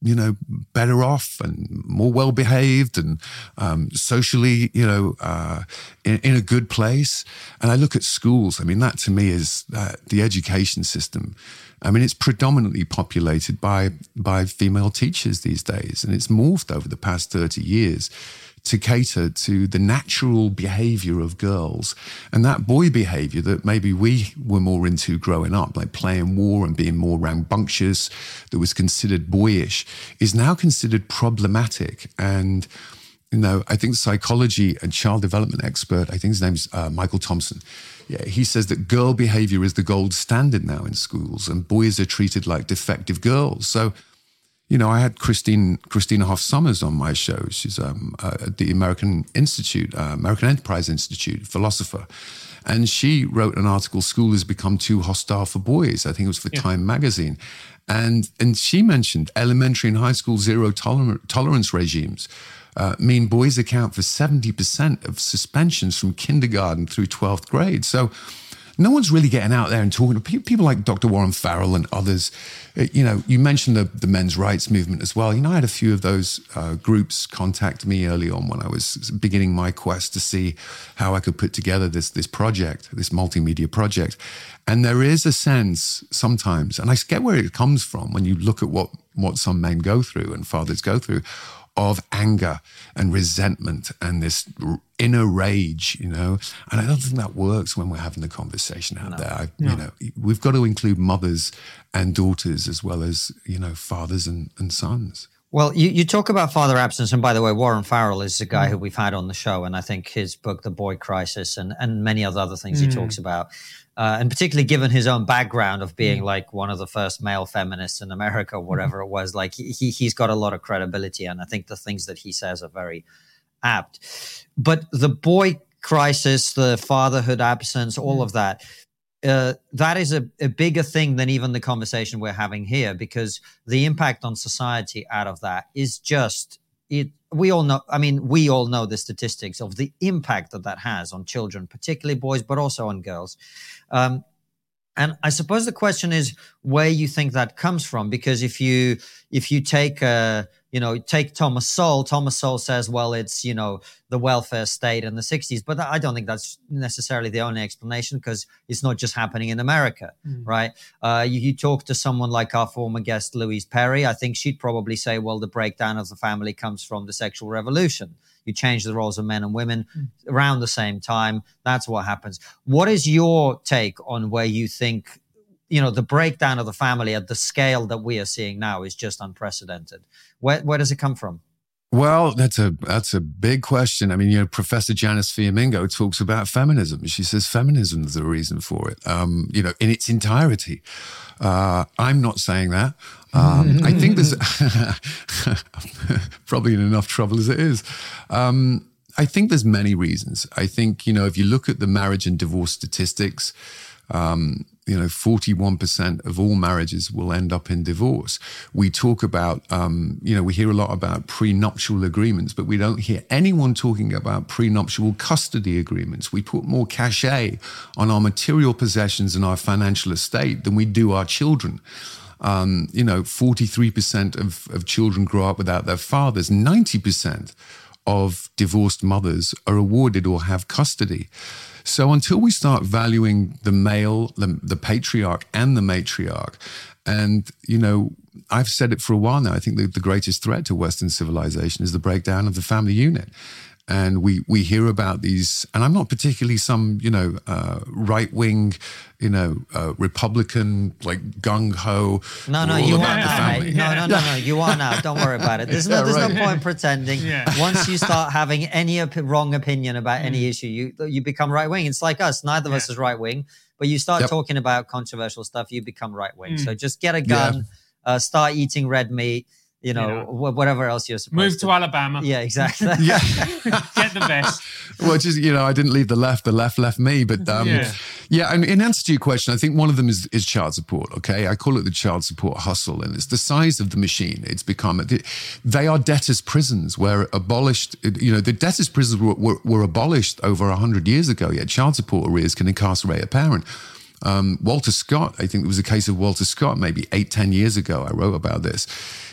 you know, better off and more well behaved and um, socially, you know, uh, in, in, a good place. And I look at schools. I mean, that to me is uh, the education system. I mean, it's predominantly populated by by female teachers these days, and it's morphed over the past thirty years to cater to the natural behavior of girls and that boy behavior that maybe we were more into growing up, like playing war and being more rambunctious, that was considered boyish, is now considered problematic. And, you know, I think psychology and child development expert, I think his name's uh, Michael Thompson. Yeah, he says that girl behavior is the gold standard now in schools and boys are treated like defective girls. So, you know, I had Christine Christina Hoff Sommers on my show. She's um, uh, at the American Institute, uh, American Enterprise Institute, philosopher, and she wrote an article. School has become too hostile for boys. I think it was for yeah. Time magazine, and and she mentioned elementary and high school zero toler- tolerance regimes. Uh, mean boys account for 70% of suspensions from kindergarten through 12th grade. So, no one's really getting out there and talking to people like Dr. Warren Farrell and others. Uh, you know, you mentioned the, the men's rights movement as well. You know, I had a few of those uh, groups contact me early on when I was beginning my quest to see how I could put together this this project, this multimedia project. And there is a sense sometimes, and I get where it comes from when you look at what what some men go through and fathers go through of anger and resentment and this inner rage, you know. And I don't think that works when we're having the conversation out no. there. I, no. You know, we've got to include mothers and daughters as well as you know fathers and, and sons. Well, you, you talk about father absence, and by the way, Warren Farrell is a guy mm. who we've had on the show, and I think his book, The Boy Crisis, and and many other other things mm. he talks about uh, and particularly given his own background of being mm. like one of the first male feminists in America, mm-hmm. whatever it was, like he he's got a lot of credibility, and I think the things that he says are very apt. But the boy crisis, the fatherhood absence, all mm. of that. Uh, that is a, a bigger thing than even the conversation we're having here because the impact on society out of that is just it we all know i mean we all know the statistics of the impact that that has on children particularly boys but also on girls. Um, and i suppose the question is where you think that comes from because if you if you take a you know, take Thomas Sowell. Thomas Sowell says, well, it's, you know, the welfare state in the 60s. But I don't think that's necessarily the only explanation because it's not just happening in America, mm. right? Uh, you, you, talk to someone like our former guest, Louise Perry. I think she'd probably say, well, the breakdown of the family comes from the sexual revolution. You change the roles of men and women mm. around the same time. That's what happens. What is your take on where you think you know the breakdown of the family at the scale that we are seeing now is just unprecedented where, where does it come from well, that's a that's a big question. I mean, you know, Professor Janice Fiamengo talks about feminism. She says feminism is the reason for it. Um, you know, in its entirety. Uh, I'm not saying that. Um, I think there's probably in enough trouble as it is. Um, I think there's many reasons. I think you know if you look at the marriage and divorce statistics, um, you know, 41% of all marriages will end up in divorce. We talk about, um, you know, we hear a lot about prenuptial agreements, but we don't hear anyone talking about prenuptial custody agreements. We put more cachet on our material possessions and our financial estate than we do our children. Um, you know, 43% of, of children grow up without their fathers, 90% of divorced mothers are awarded or have custody. So until we start valuing the male, the, the patriarch and the matriarch, and, you know, I've said it for a while now. I think the, the greatest threat to Western civilization is the breakdown of the family unit and we we hear about these and i'm not particularly some you know uh, right wing you know uh, republican like gung-ho no no you are now no no no no you are now don't worry about it there's no there's right. no point pretending yeah. once you start having any op- wrong opinion about mm. any issue you you become right wing it's like us neither of yeah. us is right wing but you start yep. talking about controversial stuff you become right wing mm. so just get a gun uh, start eating red meat you know, you know, whatever else you're supposed move to. to Alabama. Yeah, exactly. yeah, get the best. Well, just you know, I didn't leave the left; the left left me. But um, yeah. yeah, and in answer to your question, I think one of them is is child support. Okay, I call it the child support hustle, and it's the size of the machine. It's become they are debtors' prisons where abolished. You know, the debtors' prisons were, were, were abolished over hundred years ago. Yet child support arrears can incarcerate a parent. Um, Walter Scott, I think it was a case of Walter Scott, maybe eight, ten years ago. I wrote about this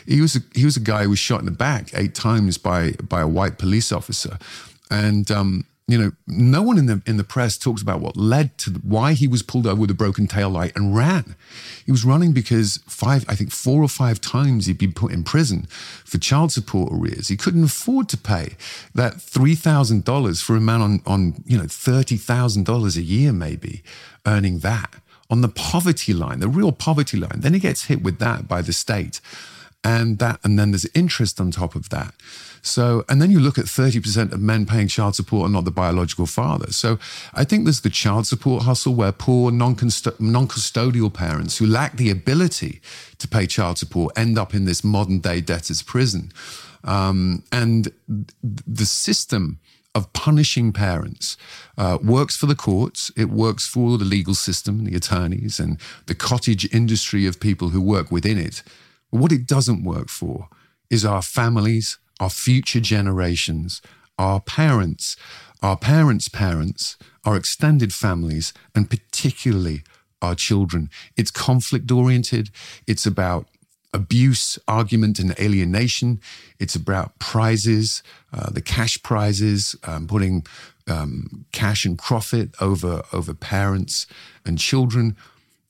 he was a, he was a guy who was shot in the back eight times by by a white police officer, and um, you know, no one in the in the press talks about what led to the, why he was pulled over with a broken tail light and ran. He was running because five, I think, four or five times he'd been put in prison for child support arrears. He couldn't afford to pay that three thousand dollars for a man on on you know thirty thousand dollars a year, maybe earning that on the poverty line, the real poverty line. Then he gets hit with that by the state, and that, and then there's interest on top of that. So, and then you look at 30% of men paying child support are not the biological father. So I think there's the child support hustle where poor non custodial parents who lack the ability to pay child support end up in this modern day debtor's prison. Um, and the system of punishing parents uh, works for the courts, it works for the legal system, the attorneys, and the cottage industry of people who work within it. But what it doesn't work for is our families, our future generations, our parents, our parents' parents, our extended families, and particularly our children. It's conflict oriented. It's about abuse, argument, and alienation. It's about prizes, uh, the cash prizes, um, putting um, cash and profit over over parents and children.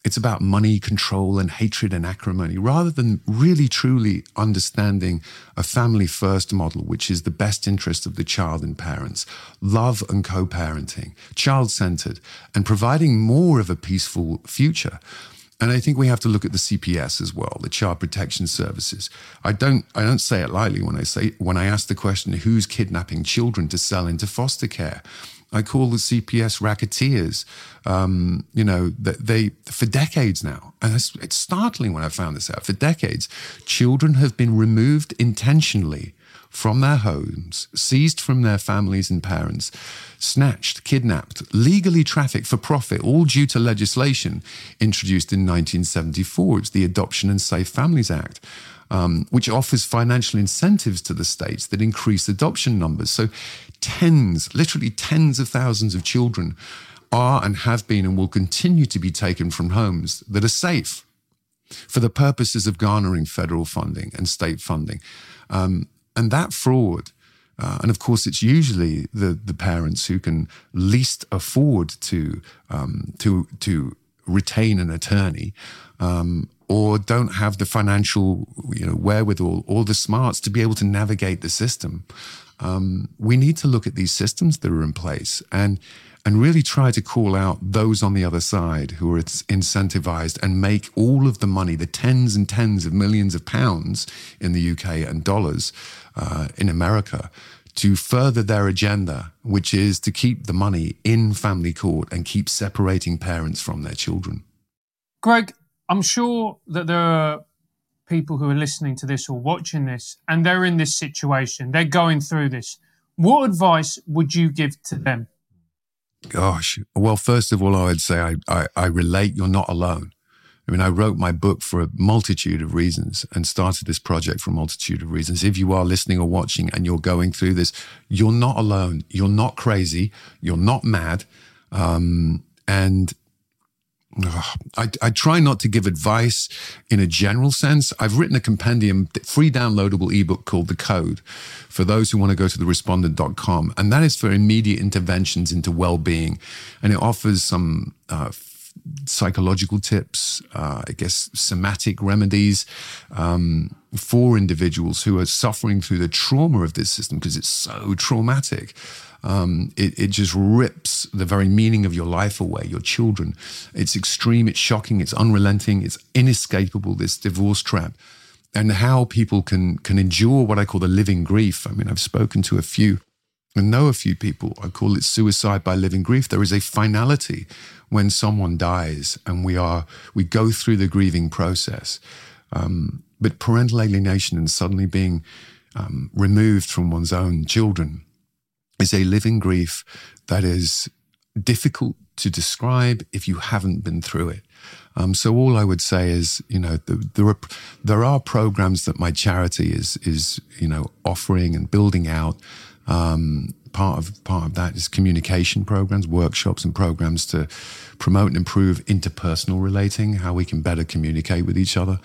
It's about money, control, and hatred and acrimony, rather than really truly understanding a family first model, which is the best interest of the child and parents, love and co parenting, child centered, and providing more of a peaceful future. And I think we have to look at the CPS as well, the Child Protection Services. I don't, I don't say it lightly when I say when I ask the question, who's kidnapping children to sell into foster care? I call the CPS racketeers. Um, you know, they for decades now, and it's, it's startling when I found this out. For decades, children have been removed intentionally from their homes, seized from their families and parents, snatched, kidnapped, legally trafficked for profit, all due to legislation introduced in 1974. It's the Adoption and Safe Families Act um, which offers financial incentives to the states that increase adoption numbers. So, tens, literally tens of thousands of children are and have been and will continue to be taken from homes that are safe for the purposes of garnering federal funding and state funding. Um, and that fraud, uh, and of course, it's usually the, the parents who can least afford to um, to to retain an attorney um, or don't have the financial you know wherewithal or the smarts to be able to navigate the system. Um, we need to look at these systems that are in place and and really try to call out those on the other side who are incentivized and make all of the money, the tens and tens of millions of pounds in the UK and dollars uh, in America, to further their agenda, which is to keep the money in family court and keep separating parents from their children. Greg, I'm sure that there are people who are listening to this or watching this and they're in this situation, they're going through this. What advice would you give to them? Gosh, well, first of all, I would say I, I, I relate you're not alone. I mean, I wrote my book for a multitude of reasons and started this project for a multitude of reasons. If you are listening or watching and you're going through this, you're not alone. You're not crazy. You're not mad. Um, and I, I, try not to give advice in a general sense. I've written a compendium, free downloadable ebook called The Code for those who want to go to the respondent.com. And that is for immediate interventions into well being. And it offers some uh, psychological tips, uh, I guess somatic remedies um, for individuals who are suffering through the trauma of this system because it's so traumatic um, it, it just rips the very meaning of your life away, your children. It's extreme, it's shocking, it's unrelenting, it's inescapable, this divorce trap. And how people can can endure what I call the living grief. I mean, I've spoken to a few and know a few people. I call it suicide by living grief. There is a finality when someone dies, and we are we go through the grieving process. Um, but parental alienation and suddenly being um, removed from one's own children is a living grief that is difficult to describe if you haven't been through it. Um, so all I would say is, you know, the, there are there are programs that my charity is is you know offering and building out. Um, part of part of that is communication programs, workshops, and programs to promote and improve interpersonal relating, how we can better communicate with each other.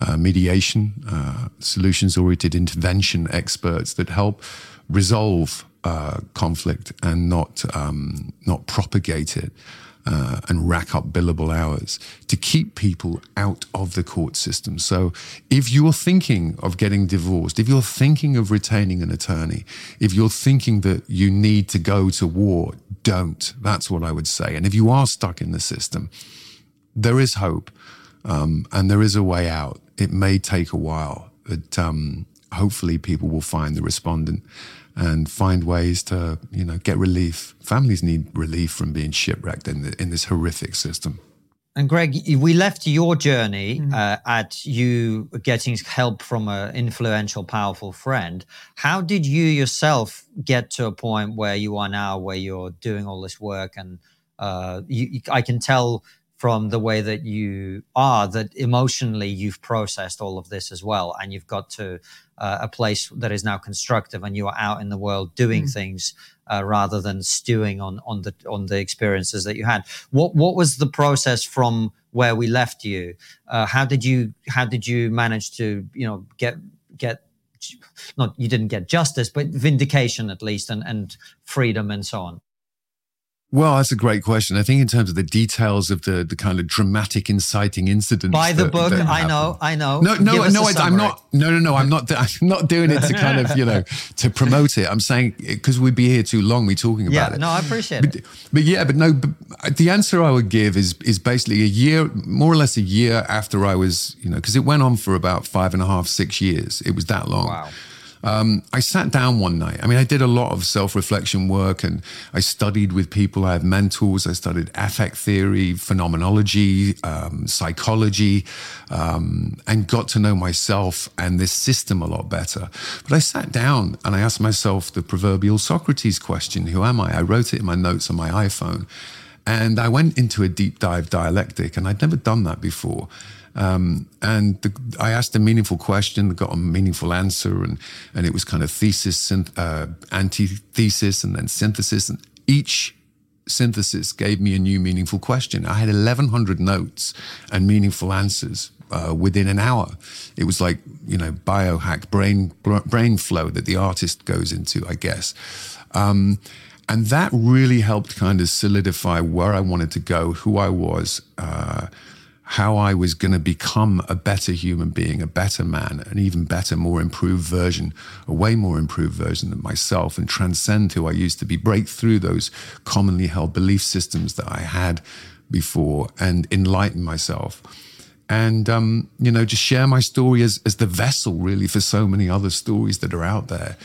Uh, mediation, uh, solutions oriented intervention experts that help resolve uh, conflict and not um, not propagate it uh, and rack up billable hours to keep people out of the court system. So, if you're thinking of getting divorced, if you're thinking of retaining an attorney, if you're thinking that you need to go to war, don't. That's what I would say. And if you are stuck in the system, there is hope um, and there is a way out. It may take a while, but um, hopefully people will find the respondent and find ways to, you know, get relief. Families need relief from being shipwrecked in, the, in this horrific system. And Greg, we left your journey mm. uh, at you getting help from an influential, powerful friend. How did you yourself get to a point where you are now, where you're doing all this work? And uh, you, I can tell from the way that you are that emotionally you've processed all of this as well and you've got to uh, a place that is now constructive and you are out in the world doing mm. things uh, rather than stewing on on the on the experiences that you had. What what was the process from where we left you? Uh, how did you how did you manage to you know get get not you didn't get justice but vindication at least and and freedom and so on well, that's a great question. I think in terms of the details of the the kind of dramatic, inciting incidents. By the that, book, that I know, I know. No, no, no. I, am not. No, no, no. I'm not. I'm not doing it to kind of you know to promote it. I'm saying eh, because we'd be here too long, we talking about it. yeah, it. No, I appreciate but, it. But yeah, but no. But uh, the answer I would give is is basically a year, more or less a year after I was, you know, because it went on for about five and a half, six years. It was that long. Wow. Um, I sat down one night. I mean, I did a lot of self reflection work and I studied with people. I have mentors. I studied affect theory, phenomenology, um, psychology, um, and got to know myself and this system a lot better. But I sat down and I asked myself the proverbial Socrates question Who am I? I wrote it in my notes on my iPhone. And I went into a deep dive dialectic, and I'd never done that before. Um, and the, I asked a meaningful question, got a meaningful answer, and and it was kind of thesis, uh, antithesis, and then synthesis. And each synthesis gave me a new meaningful question. I had 1,100 notes and meaningful answers uh, within an hour. It was like you know biohack brain brain flow that the artist goes into, I guess. Um, and that really helped kind of solidify where I wanted to go, who I was. Uh, how I was going to become a better human being, a better man, an even better, more improved version, a way more improved version of myself, and transcend who I used to be, break through those commonly held belief systems that I had before, and enlighten myself. And, um, you know, just share my story as, as the vessel, really, for so many other stories that are out there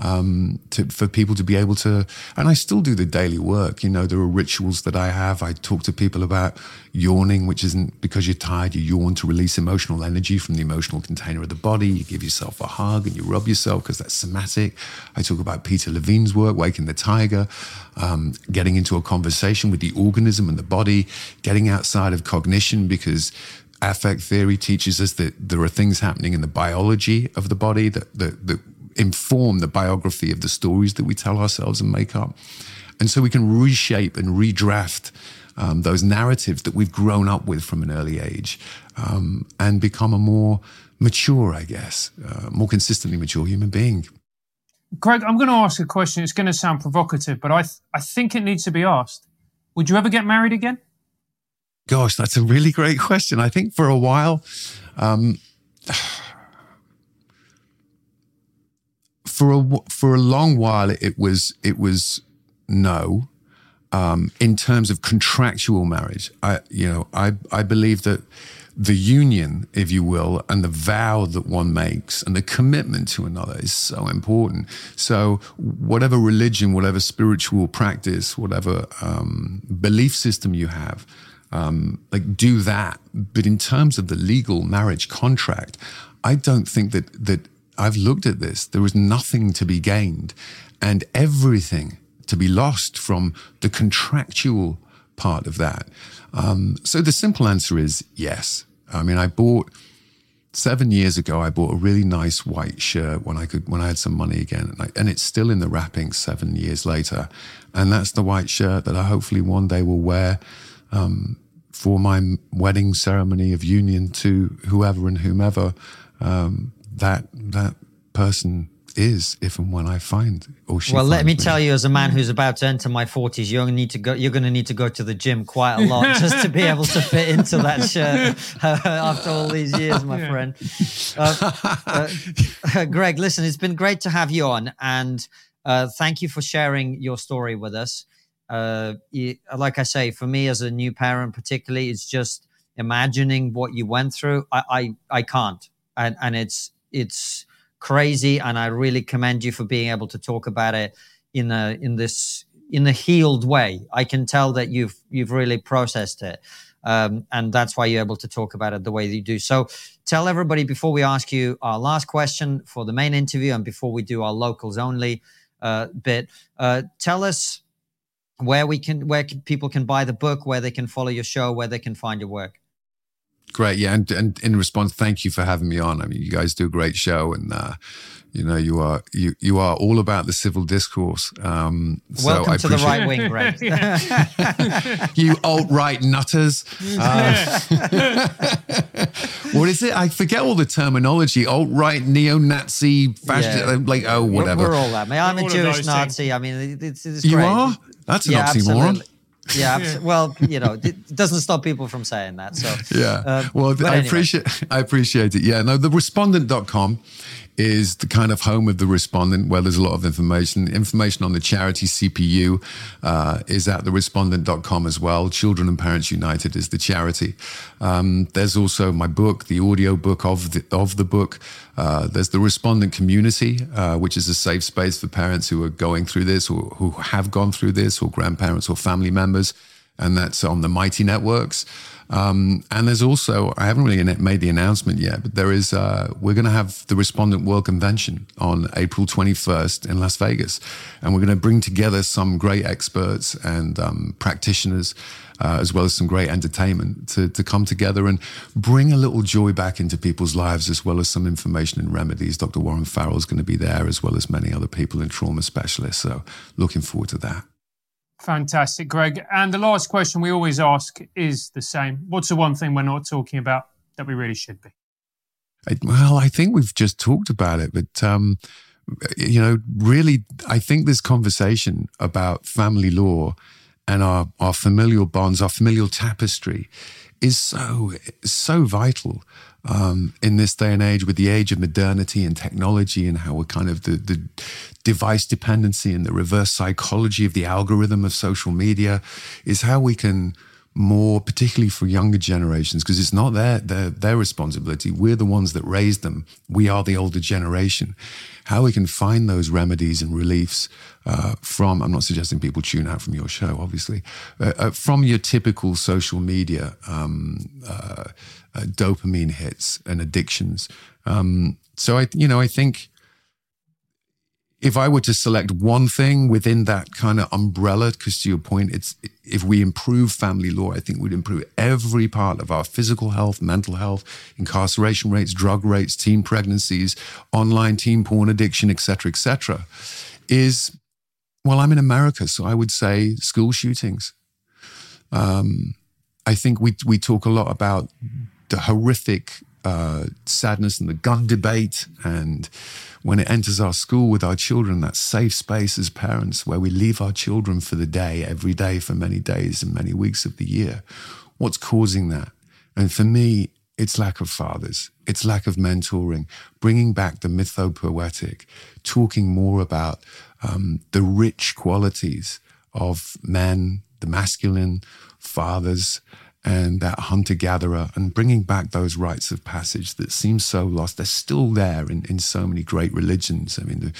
um, to, for people to be able to. And I still do the daily work. You know, there are rituals that I have. I talk to people about yawning, which isn't because you're tired, you yawn to release emotional energy from the emotional container of the body. You give yourself a hug and you rub yourself because that's somatic. I talk about Peter Levine's work, Waking the Tiger, um, getting into a conversation with the organism and the body, getting outside of cognition because affect theory teaches us that there are things happening in the biology of the body that, that, that inform the biography of the stories that we tell ourselves and make up. And so we can reshape and redraft um, those narratives that we've grown up with from an early age um, and become a more mature, I guess, uh, more consistently mature human being. Greg, I'm going to ask a question. It's going to sound provocative, but I, th- I think it needs to be asked. Would you ever get married again? Gosh, that's a really great question. I think for a while, um, for a for a long while it was it was no um, in terms of contractual marriage. I you know I I believe that the union, if you will, and the vow that one makes and the commitment to another is so important. So whatever religion, whatever spiritual practice, whatever um, belief system you have. Um, like do that, but in terms of the legal marriage contract, I don't think that that I've looked at this. There was nothing to be gained and everything to be lost from the contractual part of that. Um, so the simple answer is yes. I mean, I bought seven years ago. I bought a really nice white shirt when I could when I had some money again, and, I, and it's still in the wrapping seven years later. And that's the white shirt that I hopefully one day will wear um, for my wedding ceremony of union to whoever and whomever um, that that person is if and when I find or she. Well, let me, me tell you, as a man who's about to enter my forties, you're gonna need to go. You're going to need to go to the gym quite a lot just to be able to fit into that shirt after all these years, my yeah. friend. Uh, uh, Greg, listen, it's been great to have you on, and uh, thank you for sharing your story with us. Uh, like I say, for me as a new parent, particularly, it's just imagining what you went through. I I, I can't, and and it's it's crazy and i really commend you for being able to talk about it in a in this in a healed way. I can tell that you've you've really processed it um, and that's why you're able to talk about it the way that you do. So tell everybody before we ask you our last question for the main interview and before we do our locals only uh, bit uh, tell us where we can where people can buy the book where they can follow your show where they can find your work Great, yeah, and and in response, thank you for having me on. I mean, you guys do a great show, and uh, you know you are you you are all about the civil discourse. Um, Welcome to the right wing, Greg. you alt right nutters. Uh, what is it? I forget all the terminology. Alt right, neo Nazi, fascist. Yeah. Like oh, whatever. We're, we're all that. I mean, I'm we're a Jewish Nazi. Things. I mean, it's, it's you are. That's an yeah, oxymoron. Absolutely. Yeah. Well, you know, it doesn't stop people from saying that. So yeah. Uh, well, I anyway. appreciate I appreciate it. Yeah. No, the respondent.com is the kind of home of the respondent where there's a lot of information. Information on the charity CPU uh, is at the respondent.com as well. Children and Parents United is the charity. Um, there's also my book, the audio book of the, of the book. Uh, there's the respondent community, uh, which is a safe space for parents who are going through this or who have gone through this or grandparents or family members. And that's on the Mighty Networks. Um, and there's also, I haven't really made the announcement yet, but there is, uh, we're going to have the Respondent World Convention on April 21st in Las Vegas. And we're going to bring together some great experts and um, practitioners. Uh, as well as some great entertainment to, to come together and bring a little joy back into people's lives, as well as some information and remedies. Dr. Warren Farrell is going to be there, as well as many other people and trauma specialists. So, looking forward to that. Fantastic, Greg. And the last question we always ask is the same. What's the one thing we're not talking about that we really should be? Well, I think we've just talked about it, but um, you know, really, I think this conversation about family law and our our familial bonds, our familial tapestry, is so so vital um, in this day and age with the age of modernity and technology and how we're kind of the, the device dependency and the reverse psychology of the algorithm of social media is how we can more particularly for younger generations because it's not their, their their responsibility. We're the ones that raised them. We are the older generation. How we can find those remedies and reliefs uh, from i'm not suggesting people tune out from your show obviously uh, uh, from your typical social media um, uh, dopamine hits and addictions um, so i you know i think if I were to select one thing within that kind of umbrella, because to your point, it's if we improve family law, I think we'd improve every part of our physical health, mental health, incarceration rates, drug rates, teen pregnancies, online teen porn addiction, etc., etc. Is well, I'm in America, so I would say school shootings. Um, I think we we talk a lot about the horrific uh, sadness and the gun debate and when it enters our school with our children, that safe space as parents where we leave our children for the day, every day for many days and many weeks of the year. What's causing that? And for me, it's lack of fathers, it's lack of mentoring, bringing back the mythopoetic, talking more about um, the rich qualities of men, the masculine fathers, and that hunter gatherer and bringing back those rites of passage that seem so lost. They're still there in, in so many great religions. I mean, the,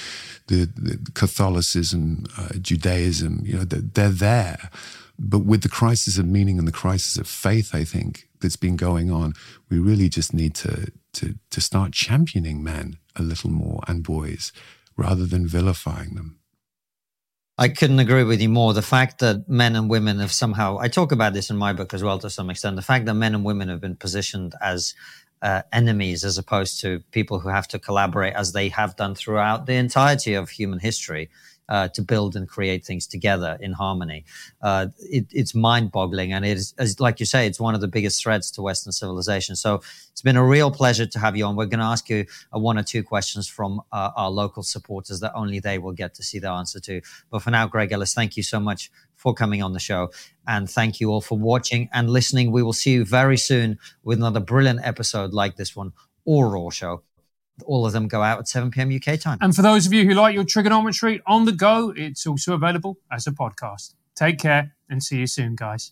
the, the Catholicism, uh, Judaism, you know, they're, they're, there. But with the crisis of meaning and the crisis of faith, I think that's been going on, we really just need to, to, to start championing men a little more and boys rather than vilifying them. I couldn't agree with you more. The fact that men and women have somehow, I talk about this in my book as well to some extent, the fact that men and women have been positioned as uh, enemies as opposed to people who have to collaborate as they have done throughout the entirety of human history. Uh, to build and create things together in harmony. Uh, it, it's mind-boggling, and it is, as, like you say, it's one of the biggest threats to Western civilization. So it's been a real pleasure to have you on. We're going to ask you uh, one or two questions from uh, our local supporters that only they will get to see the answer to. But for now, Greg Ellis, thank you so much for coming on the show. And thank you all for watching and listening. We will see you very soon with another brilliant episode like this one or Raw Show. All of them go out at 7 p.m. UK time. And for those of you who like your TRIGGERnometry on the go, it's also available as a podcast. Take care and see you soon, guys.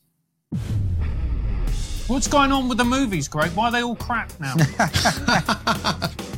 What's going on with the movies, Greg? Why are they all crap now?